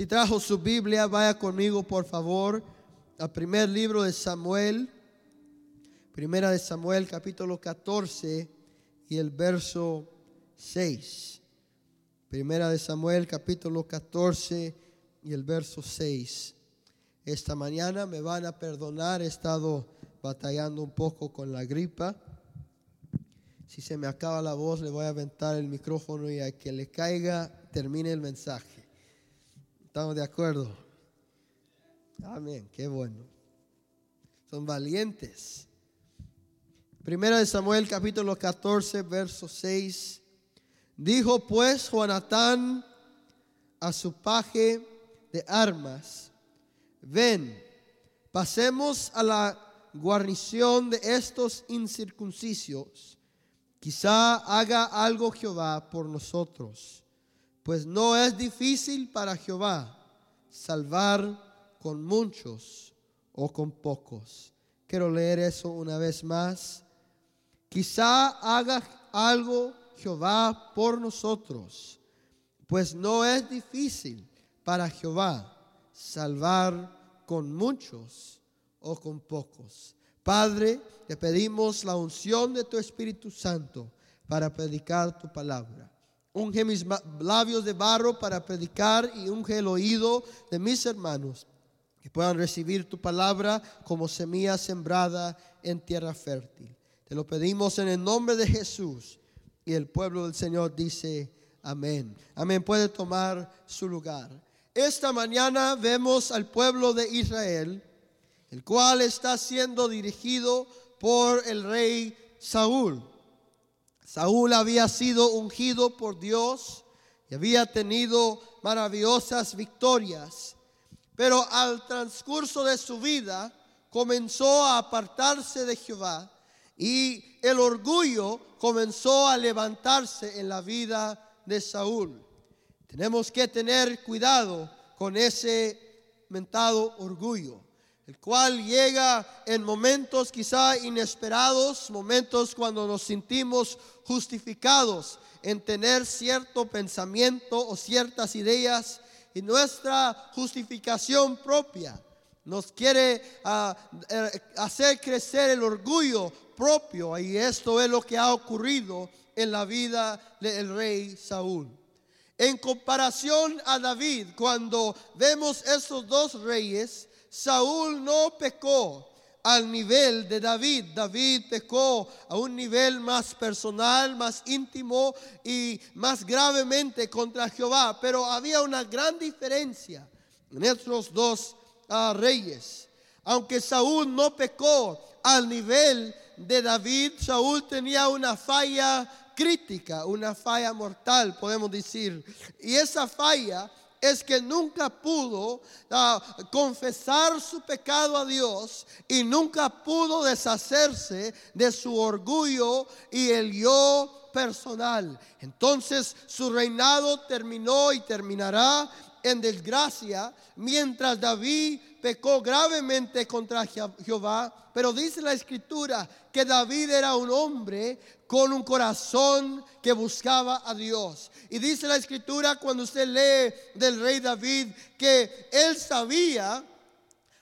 Si trajo su Biblia, vaya conmigo por favor al primer libro de Samuel, primera de Samuel capítulo 14 y el verso 6. Primera de Samuel capítulo 14 y el verso 6. Esta mañana me van a perdonar, he estado batallando un poco con la gripa. Si se me acaba la voz, le voy a aventar el micrófono y a que le caiga, termine el mensaje. ¿Estamos de acuerdo? Amén, qué bueno. Son valientes. Primera de Samuel capítulo 14, verso 6. Dijo pues Juanatán a su paje de armas, ven, pasemos a la guarnición de estos incircuncisos. Quizá haga algo Jehová por nosotros pues no es difícil para Jehová salvar con muchos o con pocos. Quiero leer eso una vez más. Quizá haga algo Jehová por nosotros, pues no es difícil para Jehová salvar con muchos o con pocos. Padre, te pedimos la unción de tu Espíritu Santo para predicar tu palabra. Unge mis labios de barro para predicar y unge el oído de mis hermanos, que puedan recibir tu palabra como semilla sembrada en tierra fértil. Te lo pedimos en el nombre de Jesús. Y el pueblo del Señor dice, amén. Amén. Puede tomar su lugar. Esta mañana vemos al pueblo de Israel, el cual está siendo dirigido por el rey Saúl. Saúl había sido ungido por Dios y había tenido maravillosas victorias, pero al transcurso de su vida comenzó a apartarse de Jehová y el orgullo comenzó a levantarse en la vida de Saúl. Tenemos que tener cuidado con ese mentado orgullo el cual llega en momentos quizá inesperados, momentos cuando nos sentimos justificados en tener cierto pensamiento o ciertas ideas y nuestra justificación propia nos quiere ah, eh, hacer crecer el orgullo propio y esto es lo que ha ocurrido en la vida del rey Saúl. En comparación a David, cuando vemos esos dos reyes, Saúl no pecó al nivel de David. David pecó a un nivel más personal, más íntimo y más gravemente contra Jehová. Pero había una gran diferencia en estos dos ah, reyes. Aunque Saúl no pecó al nivel de David, Saúl tenía una falla crítica, una falla mortal, podemos decir. Y esa falla es que nunca pudo ah, confesar su pecado a Dios y nunca pudo deshacerse de su orgullo y el yo personal. Entonces su reinado terminó y terminará en desgracia mientras David pecó gravemente contra Jehová. Pero dice la escritura que David era un hombre con un corazón que buscaba a Dios. Y dice la escritura cuando usted lee del rey David que él sabía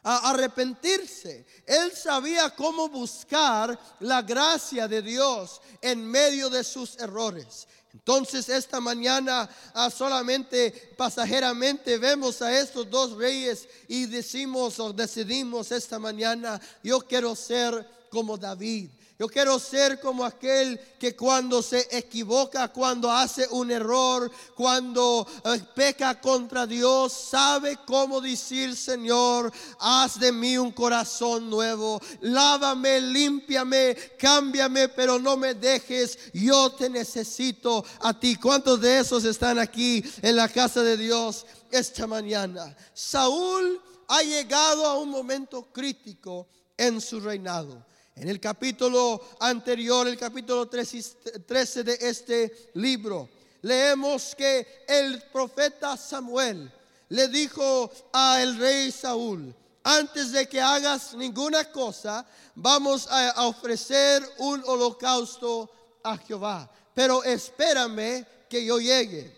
arrepentirse. Él sabía cómo buscar la gracia de Dios en medio de sus errores. Entonces esta mañana solamente pasajeramente vemos a estos dos reyes y decimos o decidimos esta mañana, yo quiero ser como David. Yo quiero ser como aquel que cuando se equivoca, cuando hace un error, cuando eh, peca contra Dios, sabe cómo decir, Señor, haz de mí un corazón nuevo, lávame, límpiame, cámbiame, pero no me dejes, yo te necesito a ti. ¿Cuántos de esos están aquí en la casa de Dios esta mañana? Saúl ha llegado a un momento crítico en su reinado. En el capítulo anterior, el capítulo 13 de este libro, leemos que el profeta Samuel le dijo al rey Saúl, antes de que hagas ninguna cosa, vamos a ofrecer un holocausto a Jehová. Pero espérame que yo llegue.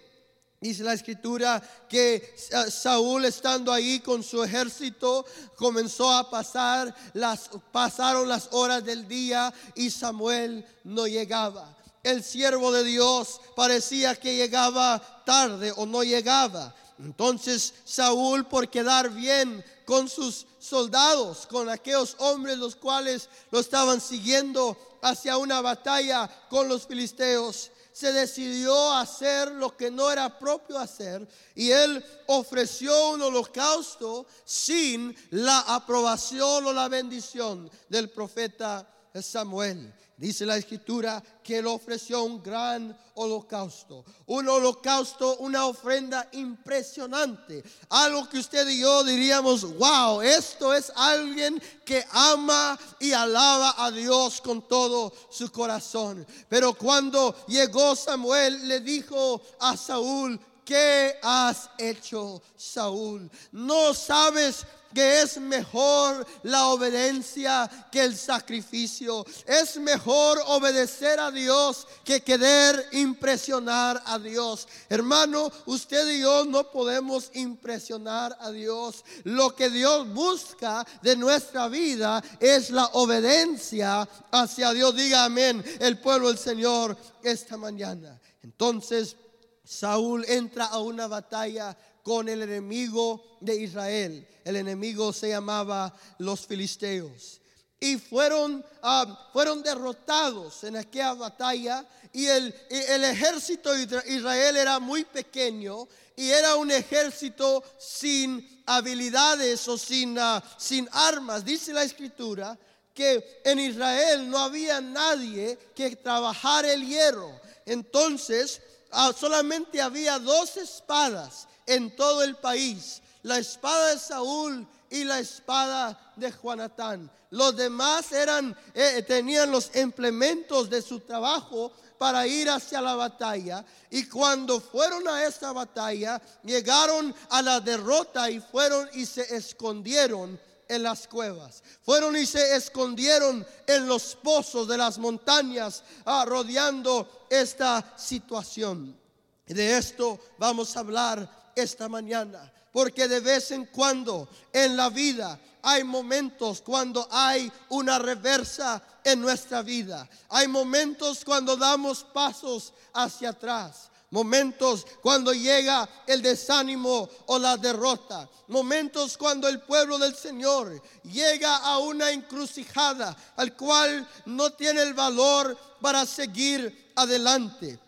Dice la escritura que Saúl estando ahí con su ejército comenzó a pasar las pasaron las horas del día y Samuel no llegaba. El siervo de Dios parecía que llegaba tarde o no llegaba. Entonces Saúl por quedar bien con sus soldados, con aquellos hombres los cuales lo estaban siguiendo hacia una batalla con los filisteos, se decidió hacer lo que no era propio hacer y él ofreció un holocausto sin la aprobación o la bendición del profeta Samuel. Dice la escritura que él ofreció un gran holocausto, un holocausto, una ofrenda impresionante, algo que usted y yo diríamos, wow, esto es alguien que ama y alaba a Dios con todo su corazón. Pero cuando llegó Samuel, le dijo a Saúl, ¿qué has hecho, Saúl? No sabes que es mejor la obediencia que el sacrificio. Es mejor obedecer a Dios que querer impresionar a Dios. Hermano, usted y yo no podemos impresionar a Dios. Lo que Dios busca de nuestra vida es la obediencia hacia Dios. Diga amén el pueblo del Señor esta mañana. Entonces, Saúl entra a una batalla con el enemigo de Israel. El enemigo se llamaba los filisteos. Y fueron, ah, fueron derrotados en aquella batalla. Y el, el ejército de Israel era muy pequeño y era un ejército sin habilidades o sin, ah, sin armas. Dice la escritura que en Israel no había nadie que trabajara el hierro. Entonces ah, solamente había dos espadas en todo el país. La espada de Saúl y la espada de Juanatán. Los demás eran, eh, tenían los implementos de su trabajo para ir hacia la batalla. Y cuando fueron a esta batalla, llegaron a la derrota y fueron y se escondieron en las cuevas. Fueron y se escondieron en los pozos de las montañas, ah, rodeando esta situación. De esto vamos a hablar esta mañana. Porque de vez en cuando en la vida hay momentos cuando hay una reversa en nuestra vida. Hay momentos cuando damos pasos hacia atrás. Momentos cuando llega el desánimo o la derrota. Momentos cuando el pueblo del Señor llega a una encrucijada al cual no tiene el valor para seguir adelante.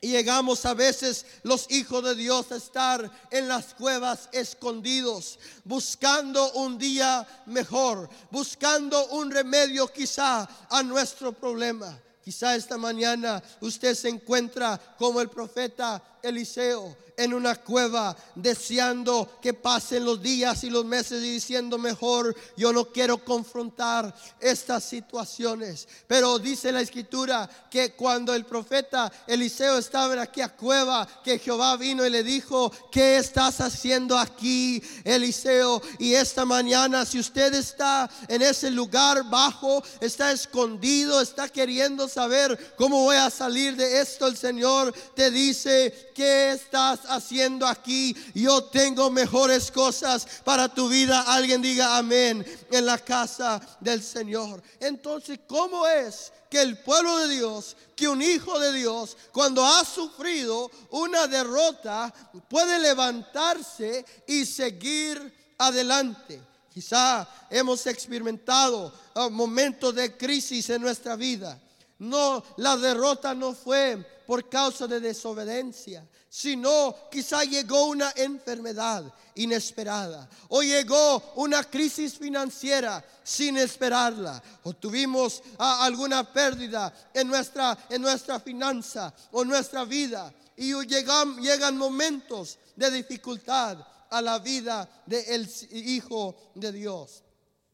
Y llegamos a veces los hijos de Dios a estar en las cuevas escondidos, buscando un día mejor, buscando un remedio quizá a nuestro problema. Quizá esta mañana usted se encuentra como el profeta Eliseo en una cueva deseando que pasen los días y los meses y diciendo mejor, yo no quiero confrontar estas situaciones. Pero dice la escritura que cuando el profeta Eliseo estaba en aquella cueva, que Jehová vino y le dijo, ¿qué estás haciendo aquí, Eliseo? Y esta mañana, si usted está en ese lugar bajo, está escondido, está queriendo saber cómo voy a salir de esto, el Señor te dice, ¿qué estás haciendo aquí? Yo tengo mejores cosas para tu vida. Alguien diga amén en la casa del Señor. Entonces, ¿cómo es que el pueblo de Dios, que un hijo de Dios, cuando ha sufrido una derrota, puede levantarse y seguir adelante? Quizá hemos experimentado ah, momentos de crisis en nuestra vida. No, la derrota no fue por causa de desobediencia, sino quizá llegó una enfermedad inesperada o llegó una crisis financiera sin esperarla o tuvimos ah, alguna pérdida en nuestra, en nuestra finanza o nuestra vida y llegan, llegan momentos de dificultad a la vida del Hijo de Dios.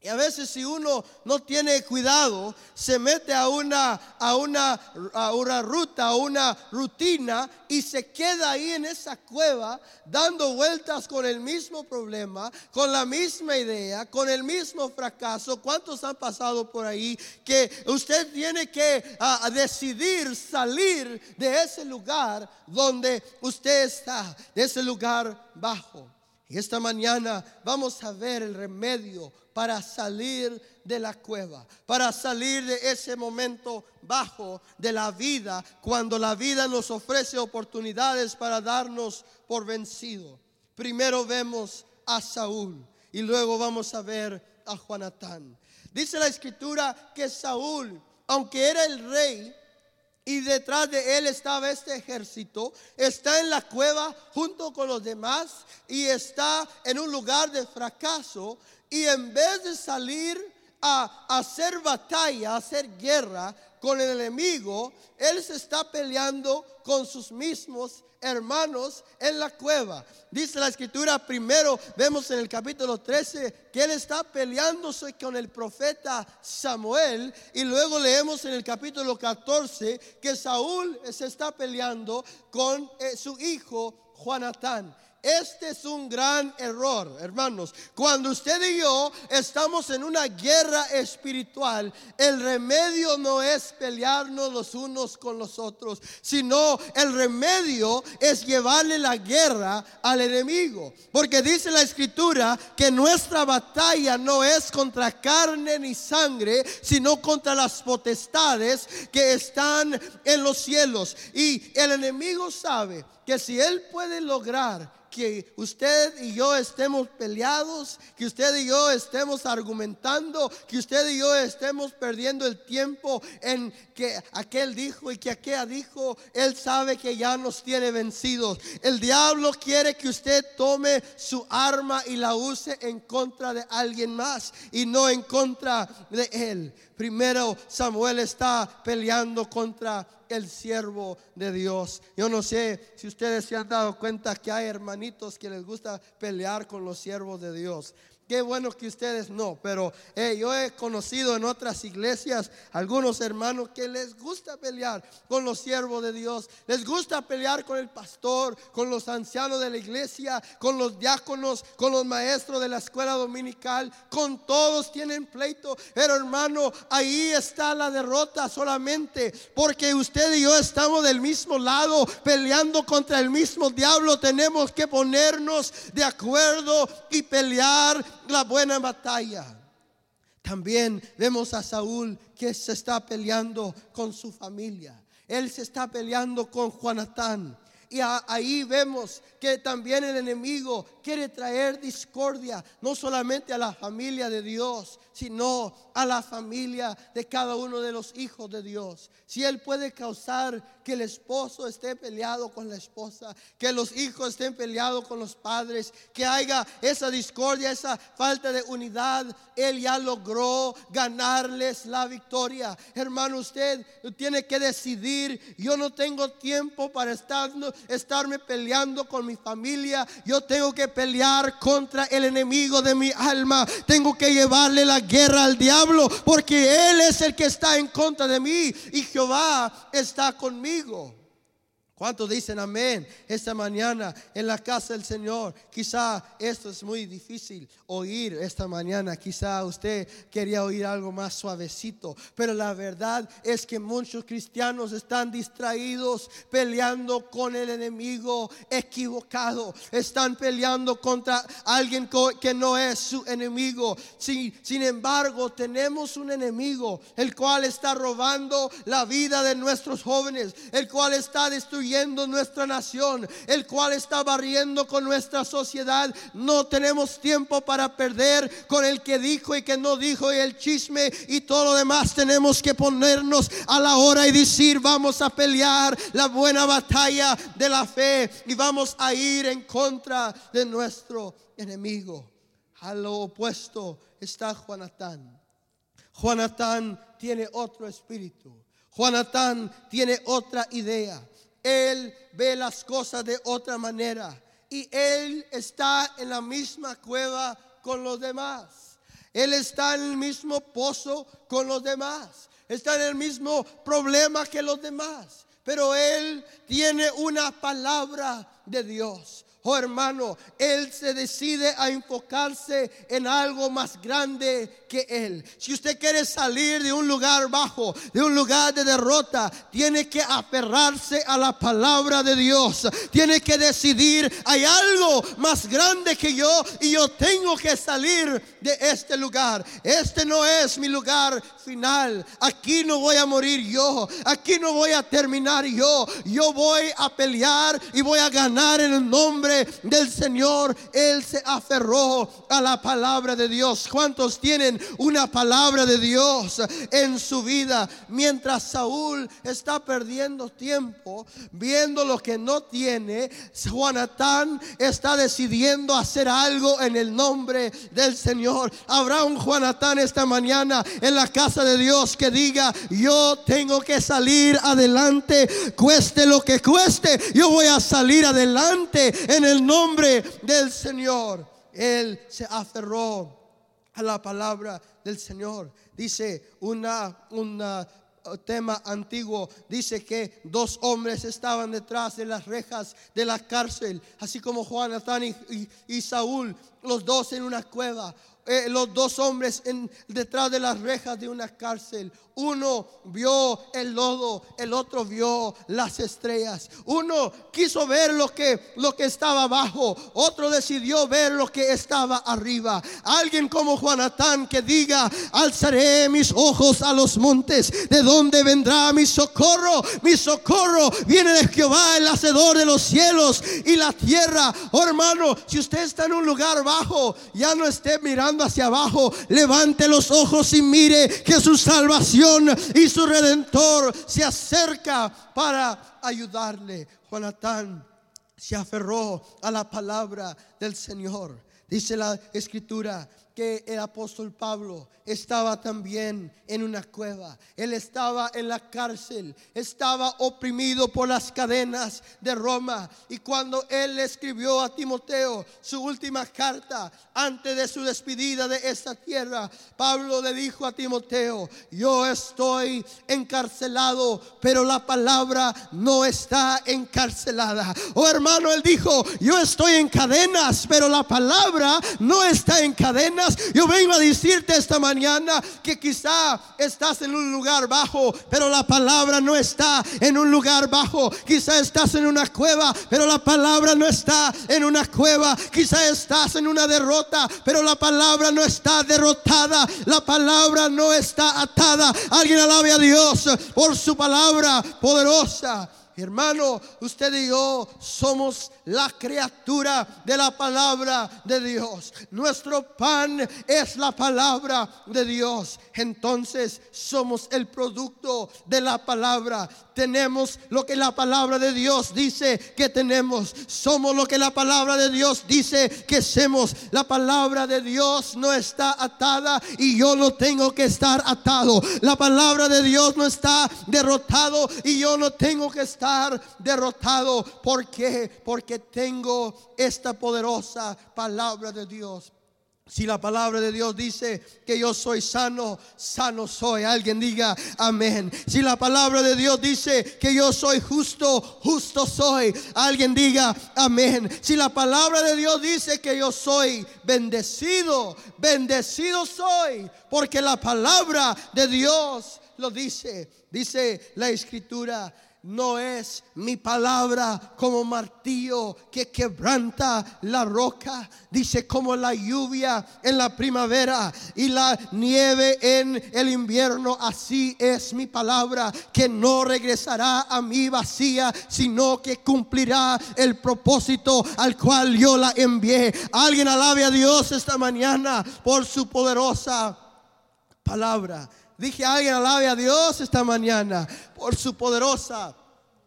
Y a veces si uno no tiene cuidado, se mete a una, a una, a una ruta, a una rutina y se queda ahí en esa cueva dando vueltas con el mismo problema, con la misma idea, con el mismo fracaso. ¿Cuántos han pasado por ahí que usted tiene que decidir salir de ese lugar donde usted está, de ese lugar bajo? Y esta mañana vamos a ver el remedio para salir de la cueva, para salir de ese momento bajo de la vida, cuando la vida nos ofrece oportunidades para darnos por vencido. Primero vemos a Saúl y luego vamos a ver a Juanatán. Dice la escritura que Saúl, aunque era el rey, y detrás de él estaba este ejército, está en la cueva junto con los demás y está en un lugar de fracaso y en vez de salir a hacer batalla, a hacer guerra con el enemigo, él se está peleando con sus mismos hermanos en la cueva. Dice la escritura, primero vemos en el capítulo 13 que él está peleándose con el profeta Samuel y luego leemos en el capítulo 14 que Saúl se está peleando con eh, su hijo Juanatán. Este es un gran error, hermanos. Cuando usted y yo estamos en una guerra espiritual, el remedio no es pelearnos los unos con los otros, sino el remedio es llevarle la guerra al enemigo. Porque dice la escritura que nuestra batalla no es contra carne ni sangre, sino contra las potestades que están en los cielos. Y el enemigo sabe que si él puede lograr que usted y yo estemos peleados, que usted y yo estemos argumentando, que usted y yo estemos perdiendo el tiempo en que aquel dijo y que aquella dijo, él sabe que ya nos tiene vencidos. El diablo quiere que usted tome su arma y la use en contra de alguien más y no en contra de él. Primero Samuel está peleando contra el siervo de Dios. Yo no sé si ustedes se han dado cuenta que hay hermanitos que les gusta pelear con los siervos de Dios. Qué bueno que ustedes no, pero yo he conocido en otras iglesias algunos hermanos que les gusta pelear con los siervos de Dios, les gusta pelear con el pastor, con los ancianos de la iglesia, con los diáconos, con los maestros de la escuela dominical, con todos tienen pleito. Pero hermano, ahí está la derrota solamente porque usted y yo estamos del mismo lado, peleando contra el mismo diablo. Tenemos que ponernos de acuerdo y pelear la buena batalla. También vemos a Saúl que se está peleando con su familia. Él se está peleando con Juanatán. Y ahí vemos que también el enemigo quiere traer discordia, no solamente a la familia de Dios, sino a la familia de cada uno de los hijos de Dios. Si Él puede causar que el esposo esté peleado con la esposa, que los hijos estén peleados con los padres, que haya esa discordia, esa falta de unidad, Él ya logró ganarles la victoria. Hermano, usted tiene que decidir, yo no tengo tiempo para estar, estarme peleando con mi familia, yo tengo que pelear contra el enemigo de mi alma, tengo que llevarle la guerra al diablo, porque Él es el que está en contra de mí y Jehová está conmigo. ¿Cuántos dicen amén esta mañana en la casa del Señor? Quizá esto es muy difícil oír esta mañana. Quizá usted quería oír algo más suavecito. Pero la verdad es que muchos cristianos están distraídos peleando con el enemigo equivocado. Están peleando contra alguien que no es su enemigo. Sin, sin embargo, tenemos un enemigo el cual está robando la vida de nuestros jóvenes. El cual está destruyendo nuestra nación, el cual está barriendo con nuestra sociedad. No tenemos tiempo para perder con el que dijo y que no dijo y el chisme y todo lo demás. Tenemos que ponernos a la hora y decir, vamos a pelear la buena batalla de la fe y vamos a ir en contra de nuestro enemigo. A lo opuesto está Juanatán. Juanatán tiene otro espíritu. Juanatán tiene otra idea. Él ve las cosas de otra manera. Y Él está en la misma cueva con los demás. Él está en el mismo pozo con los demás. Está en el mismo problema que los demás. Pero Él tiene una palabra de Dios. Oh hermano, Él se decide a enfocarse en algo más grande que Él. Si usted quiere salir de un lugar bajo, de un lugar de derrota, tiene que aferrarse a la palabra de Dios. Tiene que decidir, hay algo más grande que yo y yo tengo que salir de este lugar. Este no es mi lugar final. Aquí no voy a morir yo. Aquí no voy a terminar yo. Yo voy a pelear y voy a ganar en el nombre del Señor, Él se aferró a la palabra de Dios. ¿Cuántos tienen una palabra de Dios en su vida? Mientras Saúl está perdiendo tiempo, viendo lo que no tiene, Juanatán está decidiendo hacer algo en el nombre del Señor. Habrá un Juanatán esta mañana en la casa de Dios que diga, yo tengo que salir adelante, cueste lo que cueste, yo voy a salir adelante el nombre del Señor. Él se aferró a la palabra del Señor. Dice una, un tema antiguo, dice que dos hombres estaban detrás de las rejas de la cárcel, así como Juan y, y Saúl, los dos en una cueva. Eh, los dos hombres en, detrás de las rejas de una cárcel. Uno vio el lodo, el otro vio las estrellas. Uno quiso ver lo que, lo que estaba abajo, otro decidió ver lo que estaba arriba. Alguien como Juanatán que diga, alzaré mis ojos a los montes, ¿de dónde vendrá mi socorro? Mi socorro viene de Jehová, el hacedor de los cielos y la tierra. Oh hermano, si usted está en un lugar bajo, ya no esté mirando hacia abajo, levante los ojos y mire que su salvación y su redentor se acerca para ayudarle. Juanatán se aferró a la palabra del Señor. Dice la escritura que el apóstol Pablo estaba también en una cueva. Él estaba en la cárcel, estaba oprimido por las cadenas de Roma. Y cuando él escribió a Timoteo su última carta antes de su despedida de esta tierra, Pablo le dijo a Timoteo, yo estoy encarcelado, pero la palabra no está encarcelada. Oh hermano, él dijo, yo estoy en cadenas, pero la palabra no está en cadenas. Yo vengo a decirte esta mañana que quizá estás en un lugar bajo, pero la palabra no está en un lugar bajo. Quizá estás en una cueva, pero la palabra no está en una cueva. Quizá estás en una derrota, pero la palabra no está derrotada. La palabra no está atada. Alguien alabe a Dios por su palabra poderosa. Hermano, usted y yo somos la criatura de la palabra de Dios. Nuestro pan es la palabra de Dios. Entonces somos el producto de la palabra. Tenemos lo que la palabra de Dios dice que tenemos. Somos lo que la palabra de Dios dice que somos. La palabra de Dios no está atada y yo no tengo que estar atado. La palabra de Dios no está derrotado y yo no tengo que estar derrotado. ¿Por qué? Porque tengo esta poderosa palabra de Dios. Si la palabra de Dios dice que yo soy sano, sano soy. Alguien diga amén. Si la palabra de Dios dice que yo soy justo, justo soy. Alguien diga amén. Si la palabra de Dios dice que yo soy bendecido, bendecido soy. Porque la palabra de Dios lo dice. Dice la escritura no es mi palabra como martillo que quebranta la roca. Dice como la lluvia en la primavera y la nieve en el invierno. Así es mi palabra que no regresará a mí vacía, sino que cumplirá el propósito al cual yo la envié. Alguien alabe a Dios esta mañana por su poderosa palabra. Dije, alguien alabe a Dios esta mañana por su poderosa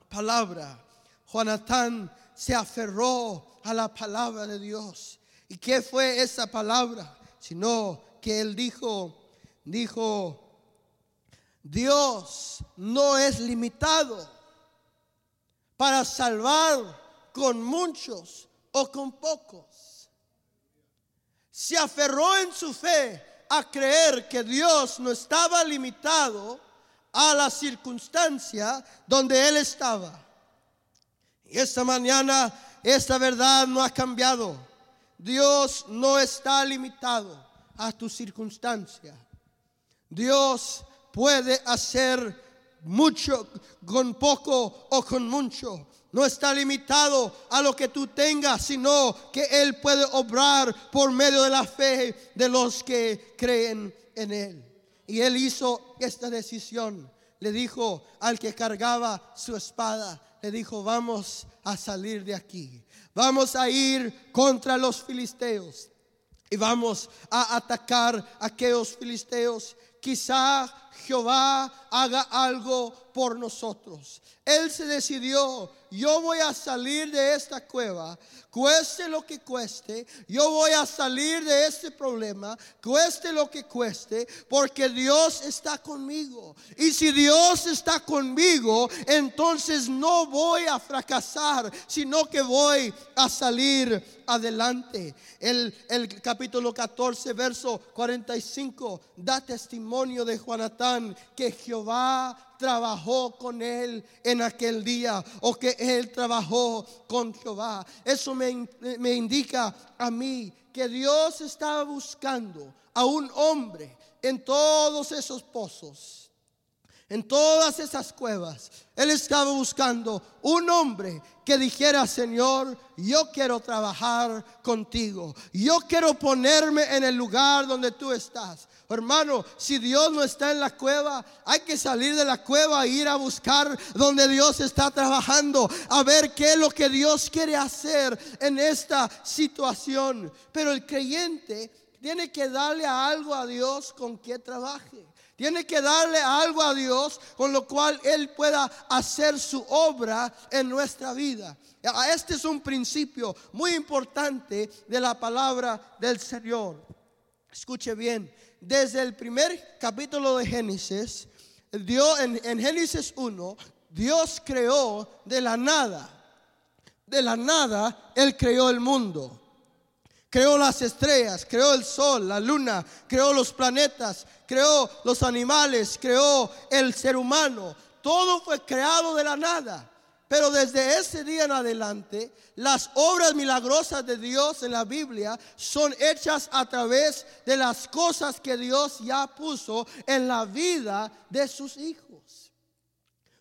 palabra. Juanatán se aferró a la palabra de Dios. ¿Y qué fue esa palabra? Sino que él dijo, dijo, Dios no es limitado para salvar con muchos o con pocos. Se aferró en su fe a creer que Dios no estaba limitado a la circunstancia donde él estaba. Y esta mañana esta verdad no ha cambiado. Dios no está limitado a tu circunstancia. Dios puede hacer mucho con poco o con mucho. No está limitado a lo que tú tengas, sino que Él puede obrar por medio de la fe de los que creen en Él. Y Él hizo esta decisión. Le dijo al que cargaba su espada, le dijo, vamos a salir de aquí. Vamos a ir contra los filisteos. Y vamos a atacar a aquellos filisteos. Quizá Jehová haga algo por nosotros. Él se decidió, yo voy a salir de esta cueva, cueste lo que cueste, yo voy a salir de este problema, cueste lo que cueste, porque Dios está conmigo. Y si Dios está conmigo, entonces no voy a fracasar, sino que voy a salir adelante. El, el capítulo 14, verso 45, da testimonio de Juanatán que Jehová trabajó con él en aquel día o que él trabajó con Jehová. Eso me, me indica a mí que Dios estaba buscando a un hombre en todos esos pozos en todas esas cuevas, él estaba buscando un hombre que dijera, Señor, yo quiero trabajar contigo. Yo quiero ponerme en el lugar donde tú estás. Hermano, si Dios no está en la cueva, hay que salir de la cueva e ir a buscar donde Dios está trabajando, a ver qué es lo que Dios quiere hacer en esta situación. Pero el creyente tiene que darle algo a Dios con que trabaje. Tiene que darle algo a Dios con lo cual Él pueda hacer su obra en nuestra vida. Este es un principio muy importante de la palabra del Señor. Escuche bien, desde el primer capítulo de Génesis, Dios, en, en Génesis 1, Dios creó de la nada. De la nada, Él creó el mundo. Creó las estrellas, creó el sol, la luna, creó los planetas, creó los animales, creó el ser humano. Todo fue creado de la nada. Pero desde ese día en adelante, las obras milagrosas de Dios en la Biblia son hechas a través de las cosas que Dios ya puso en la vida de sus hijos.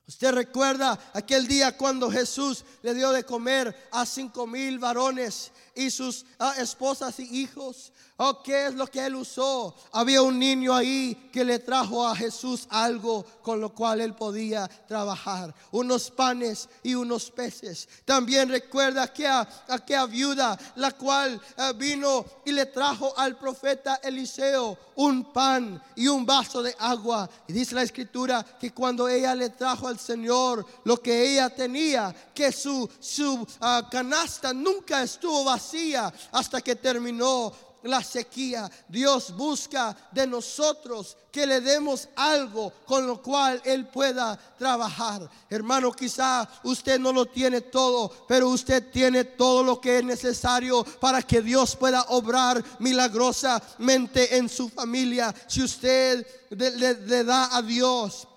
Usted recuerda aquel día cuando Jesús le dio de comer a cinco mil varones y sus ah, esposas y hijos. Oh, ¿qué es lo que él usó? Había un niño ahí que le trajo a Jesús algo con lo cual él podía trabajar. Unos panes y unos peces. También recuerda aquella, aquella viuda, la cual eh, vino y le trajo al profeta Eliseo un pan y un vaso de agua. Y dice la escritura que cuando ella le trajo al Señor lo que ella tenía, que su, su ah, canasta nunca estuvo vacía hasta que terminó la sequía. Dios busca de nosotros que le demos algo con lo cual Él pueda trabajar. Hermano, quizá usted no lo tiene todo, pero usted tiene todo lo que es necesario para que Dios pueda obrar milagrosamente en su familia. Si usted le, le da a Dios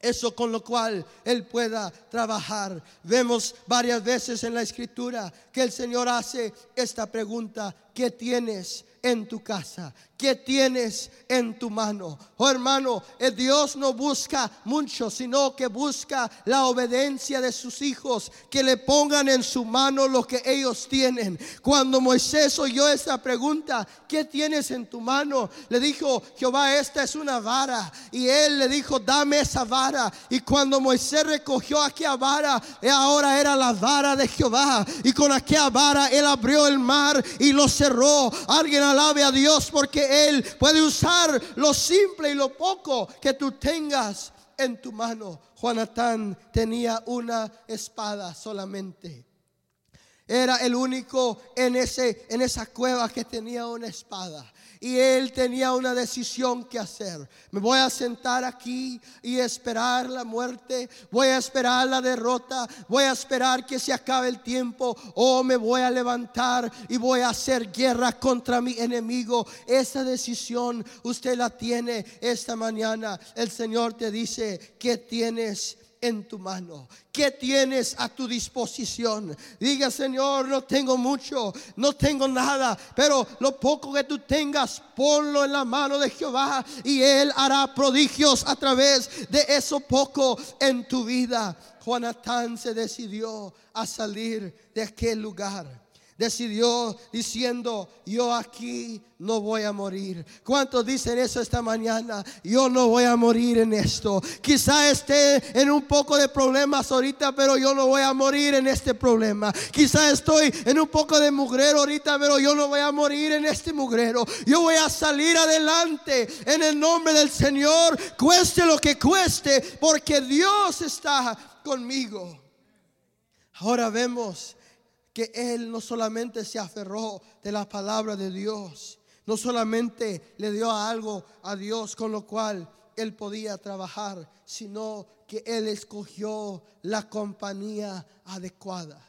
eso con lo cual Él pueda trabajar. Vemos varias veces en la escritura que el Señor hace esta pregunta, ¿qué tienes en tu casa? ¿Qué tienes en tu mano? Oh hermano, el Dios no busca mucho, sino que busca la obediencia de sus hijos, que le pongan en su mano lo que ellos tienen. Cuando Moisés oyó esta pregunta, ¿qué tienes en tu mano? Le dijo, Jehová, esta es una vara. Y él le dijo, dame esa vara. Y cuando Moisés recogió aquella vara, eh, ahora era la vara de Jehová. Y con aquella vara él abrió el mar y lo cerró. Alguien alabe a Dios porque él puede usar lo simple y lo poco que tú tengas en tu mano. Juanatán tenía una espada solamente. Era el único en, ese, en esa cueva que tenía una espada. Y él tenía una decisión que hacer. Me voy a sentar aquí y esperar la muerte. Voy a esperar la derrota. Voy a esperar que se acabe el tiempo. O me voy a levantar y voy a hacer guerra contra mi enemigo. Esa decisión usted la tiene esta mañana. El Señor te dice que tienes en tu mano? ¿Qué tienes a tu disposición? Diga, Señor, no tengo mucho, no tengo nada, pero lo poco que tú tengas, ponlo en la mano de Jehová y Él hará prodigios a través de eso poco en tu vida. Juanatán se decidió a salir de aquel lugar decidió diciendo, yo aquí no voy a morir. ¿Cuántos dicen eso esta mañana? Yo no voy a morir en esto. Quizá esté en un poco de problemas ahorita, pero yo no voy a morir en este problema. Quizá estoy en un poco de mugrero ahorita, pero yo no voy a morir en este mugrero. Yo voy a salir adelante en el nombre del Señor, cueste lo que cueste, porque Dios está conmigo. Ahora vemos que él no solamente se aferró de la palabra de Dios, no solamente le dio algo a Dios con lo cual él podía trabajar, sino que él escogió la compañía adecuada.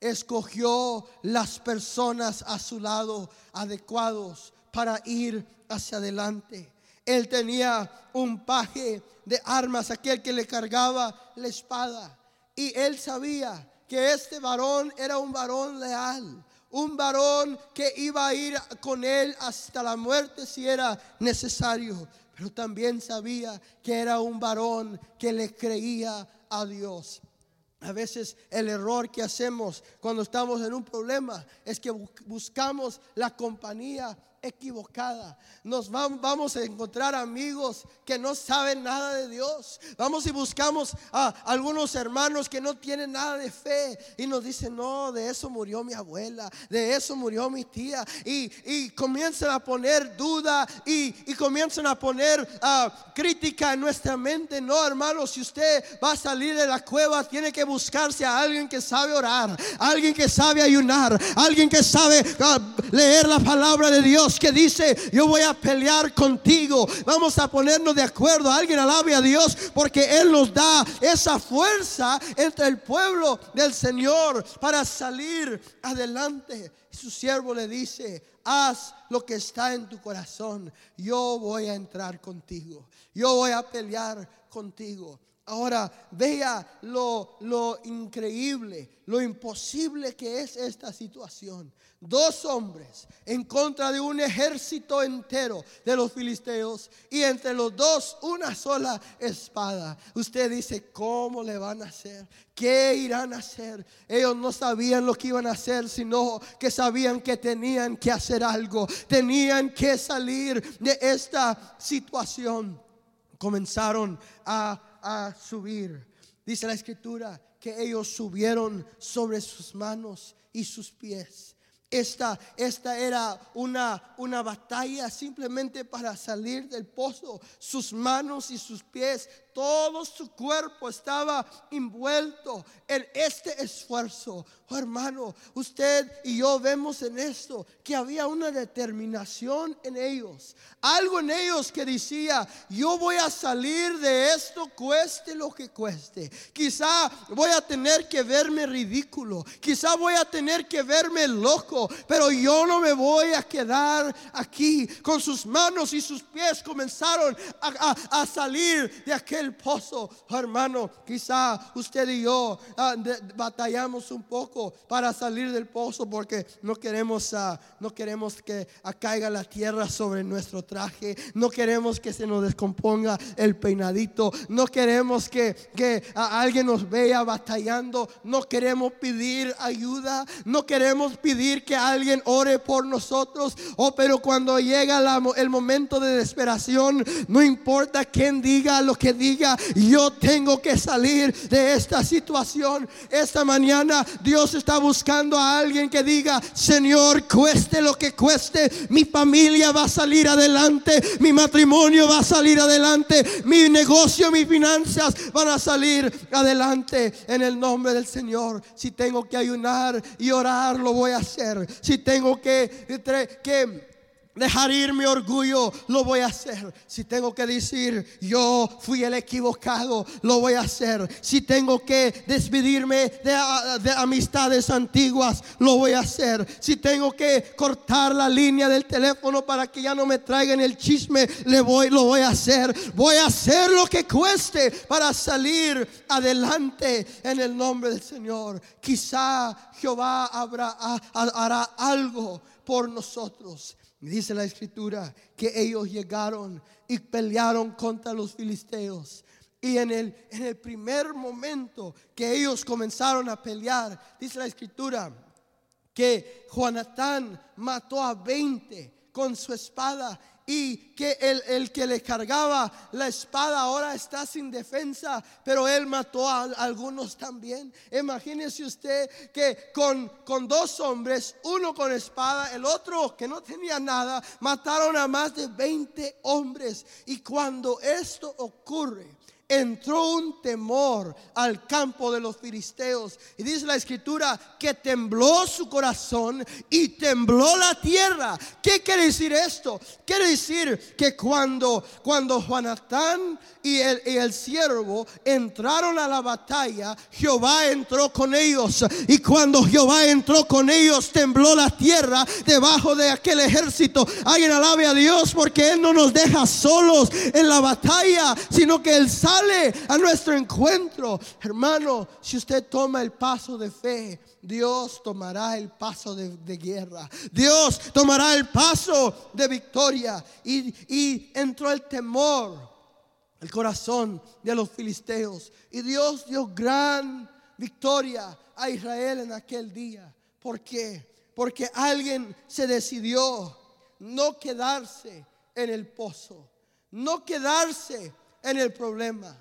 Escogió las personas a su lado adecuados para ir hacia adelante. Él tenía un paje de armas, aquel que le cargaba la espada. Y él sabía que este varón era un varón leal, un varón que iba a ir con él hasta la muerte si era necesario, pero también sabía que era un varón que le creía a Dios. A veces el error que hacemos cuando estamos en un problema es que buscamos la compañía equivocada. Nos vamos a encontrar amigos que no saben nada de Dios. Vamos y buscamos a algunos hermanos que no tienen nada de fe y nos dicen, no, de eso murió mi abuela, de eso murió mi tía. Y, comienzan a poner duda y, comienzan a poner ah, crítica en nuestra mente. No, hermano, si usted va a salir de la cueva, tiene que buscarse a alguien que sabe orar, alguien que sabe ayunar, alguien que sabe ah, leer la palabra de Dios que dice, yo voy a pelear contigo. Vamos a ponernos de acuerdo. Alguien alabe a Dios porque Él nos da esa fuerza entre el pueblo del Señor para salir adelante. Y su siervo le dice, haz lo que está en tu corazón. Yo voy a entrar contigo. Yo voy a pelear contigo. Ahora vea lo, lo, increíble, lo imposible que es esta situación dos hombres en contra de un ejército entero de los filisteos y entre los dos una sola espada. Usted dice, ¿cómo le van a hacer? ¿Qué irán a hacer? Ellos no sabían lo que iban a hacer, sino que sabían que tenían que hacer algo, tenían que salir de esta situación. Comenzaron a, a subir. Dice la escritura que ellos subieron sobre sus manos y sus pies esta, esta era una, una batalla simplemente para salir del pozo. Sus manos y sus pies todo su cuerpo estaba envuelto en este esfuerzo. Oh, hermano, usted y yo vemos en esto que había una determinación en ellos. Algo en ellos que decía, yo voy a salir de esto cueste lo que cueste. Quizá voy a tener que verme ridículo. Quizá voy a tener que verme loco. Pero yo no me voy a quedar aquí. Con sus manos y sus pies comenzaron a salir de aquel el pozo, hermano. Quizá usted y yo ah, batallamos un poco para salir del pozo porque no queremos, ah, no queremos que caiga la tierra sobre nuestro traje, no queremos que se nos descomponga el peinadito, no queremos que, que alguien nos vea batallando, no queremos pedir ayuda, no queremos pedir que que alguien ore por nosotros. Oh, pero cuando llega el momento de desesperación, no importa quién diga lo que diga, yo tengo que salir de esta situación. Esta mañana Dios está buscando a alguien que diga, Señor, cueste lo que cueste, mi familia va a salir adelante, mi matrimonio va a salir adelante, mi negocio, mis finanzas van a salir adelante en el nombre del Señor. Si tengo que ayunar y orar, lo voy a hacer. Si tengo que, que Dejar ir mi orgullo, lo voy a hacer. Si tengo que decir, yo fui el equivocado, lo voy a hacer. Si tengo que despedirme de, amistades antiguas, lo voy a hacer. Si tengo que cortar la línea del teléfono para que ya no me traigan el chisme, le voy, lo voy a hacer. Voy a hacer lo que cueste para salir adelante en el nombre del Señor. Quizá Jehová hará algo por nosotros. Dice la escritura que ellos llegaron y pelearon contra los filisteos. Y en el, en el primer momento que ellos comenzaron a pelear, dice la escritura que Jonatán mató a 20 con su espada y que el, que le cargaba la espada ahora está sin defensa, pero él mató a algunos también. Imagínese usted que con, con dos hombres, uno con espada, el otro que no tenía nada, mataron a más de 20 hombres. Y cuando esto ocurre, entró un temor al campo de los filisteos. Y dice la escritura que tembló su corazón y tembló la tierra. ¿Qué quiere decir esto? Quiere decir que cuando, cuando Juanatán y el, y el siervo entraron a la batalla, Jehová entró con ellos. Y cuando Jehová entró con ellos, tembló la tierra debajo de aquel ejército. Alguien alabe a Dios porque Él no nos deja solos en la batalla, sino que Él sale a nuestro encuentro. Hermano, si usted toma el paso de fe, Dios tomará el paso de, guerra. Dios tomará el paso de victoria. Y, y entró el temor el corazón de los filisteos. Y Dios dio gran victoria a Israel en aquel día. ¿Por qué? Porque alguien se decidió no quedarse en el pozo, no quedarse en el problema,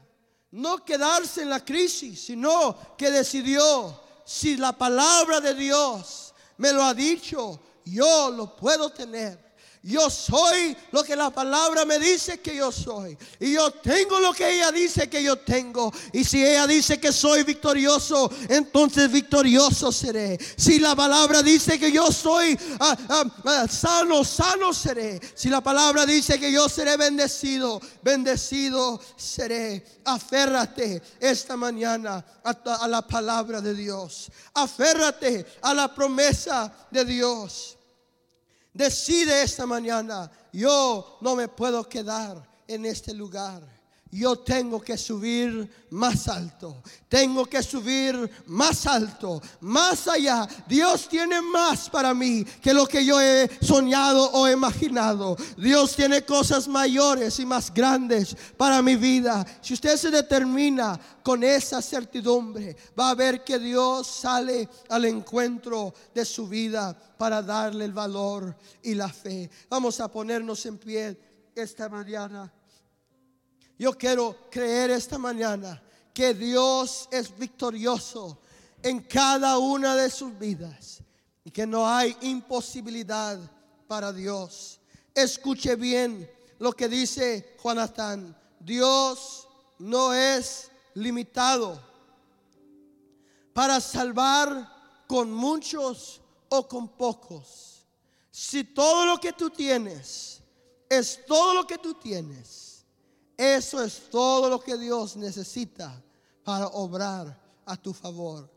no quedarse en la crisis, sino que decidió, si la palabra de Dios me lo ha dicho, yo lo puedo tener. Yo soy lo que la palabra me dice que yo soy. Y yo tengo lo que ella dice que yo tengo. Y si ella dice que soy victorioso, entonces victorioso seré. Si la palabra dice que yo soy ah, ah, ah, sano, sano seré. Si la palabra dice que yo seré bendecido, bendecido seré. Aférrate esta mañana a la palabra de Dios. Aférrate a la promesa de Dios. Decide esta mañana, yo no me puedo quedar en este lugar. Yo tengo que subir más alto. Tengo que subir más alto, más allá. Dios tiene más para mí que lo que yo he soñado o imaginado. Dios tiene cosas mayores y más grandes para mi vida. Si usted se determina con esa certidumbre, va a ver que Dios sale al encuentro de su vida para darle el valor y la fe. Vamos a ponernos en pie esta mañana. Yo quiero creer esta mañana que Dios es victorioso en cada una de sus vidas y que no hay imposibilidad para Dios. Escuche bien lo que dice Jonathan. Dios no es limitado para salvar con muchos o con pocos. Si todo lo que tú tienes es todo lo que tú tienes, eso es todo lo que Dios necesita para obrar a tu favor.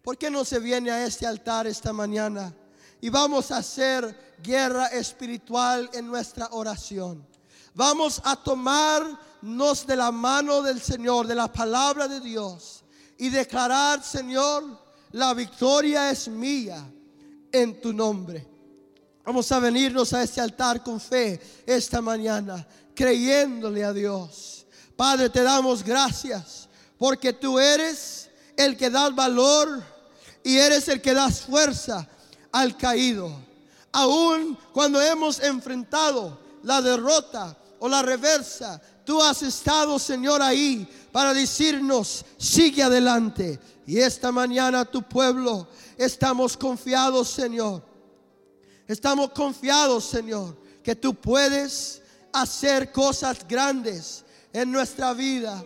¿Por qué no se viene a este altar esta mañana y vamos a hacer guerra espiritual en nuestra oración? Vamos a tomarnos de la mano del Señor, de la palabra de Dios y declarar, Señor, la victoria es mía en tu nombre. Vamos a venirnos a este altar con fe esta mañana creyéndole a Dios. Padre, te damos gracias porque tú eres el que da valor y eres el que das fuerza al caído. Aún cuando hemos enfrentado la derrota o la reversa, tú has estado, Señor, ahí para decirnos, sigue adelante. Y esta mañana tu pueblo estamos confiados, Señor. Estamos confiados, Señor, que tú puedes hacer cosas grandes en nuestra vida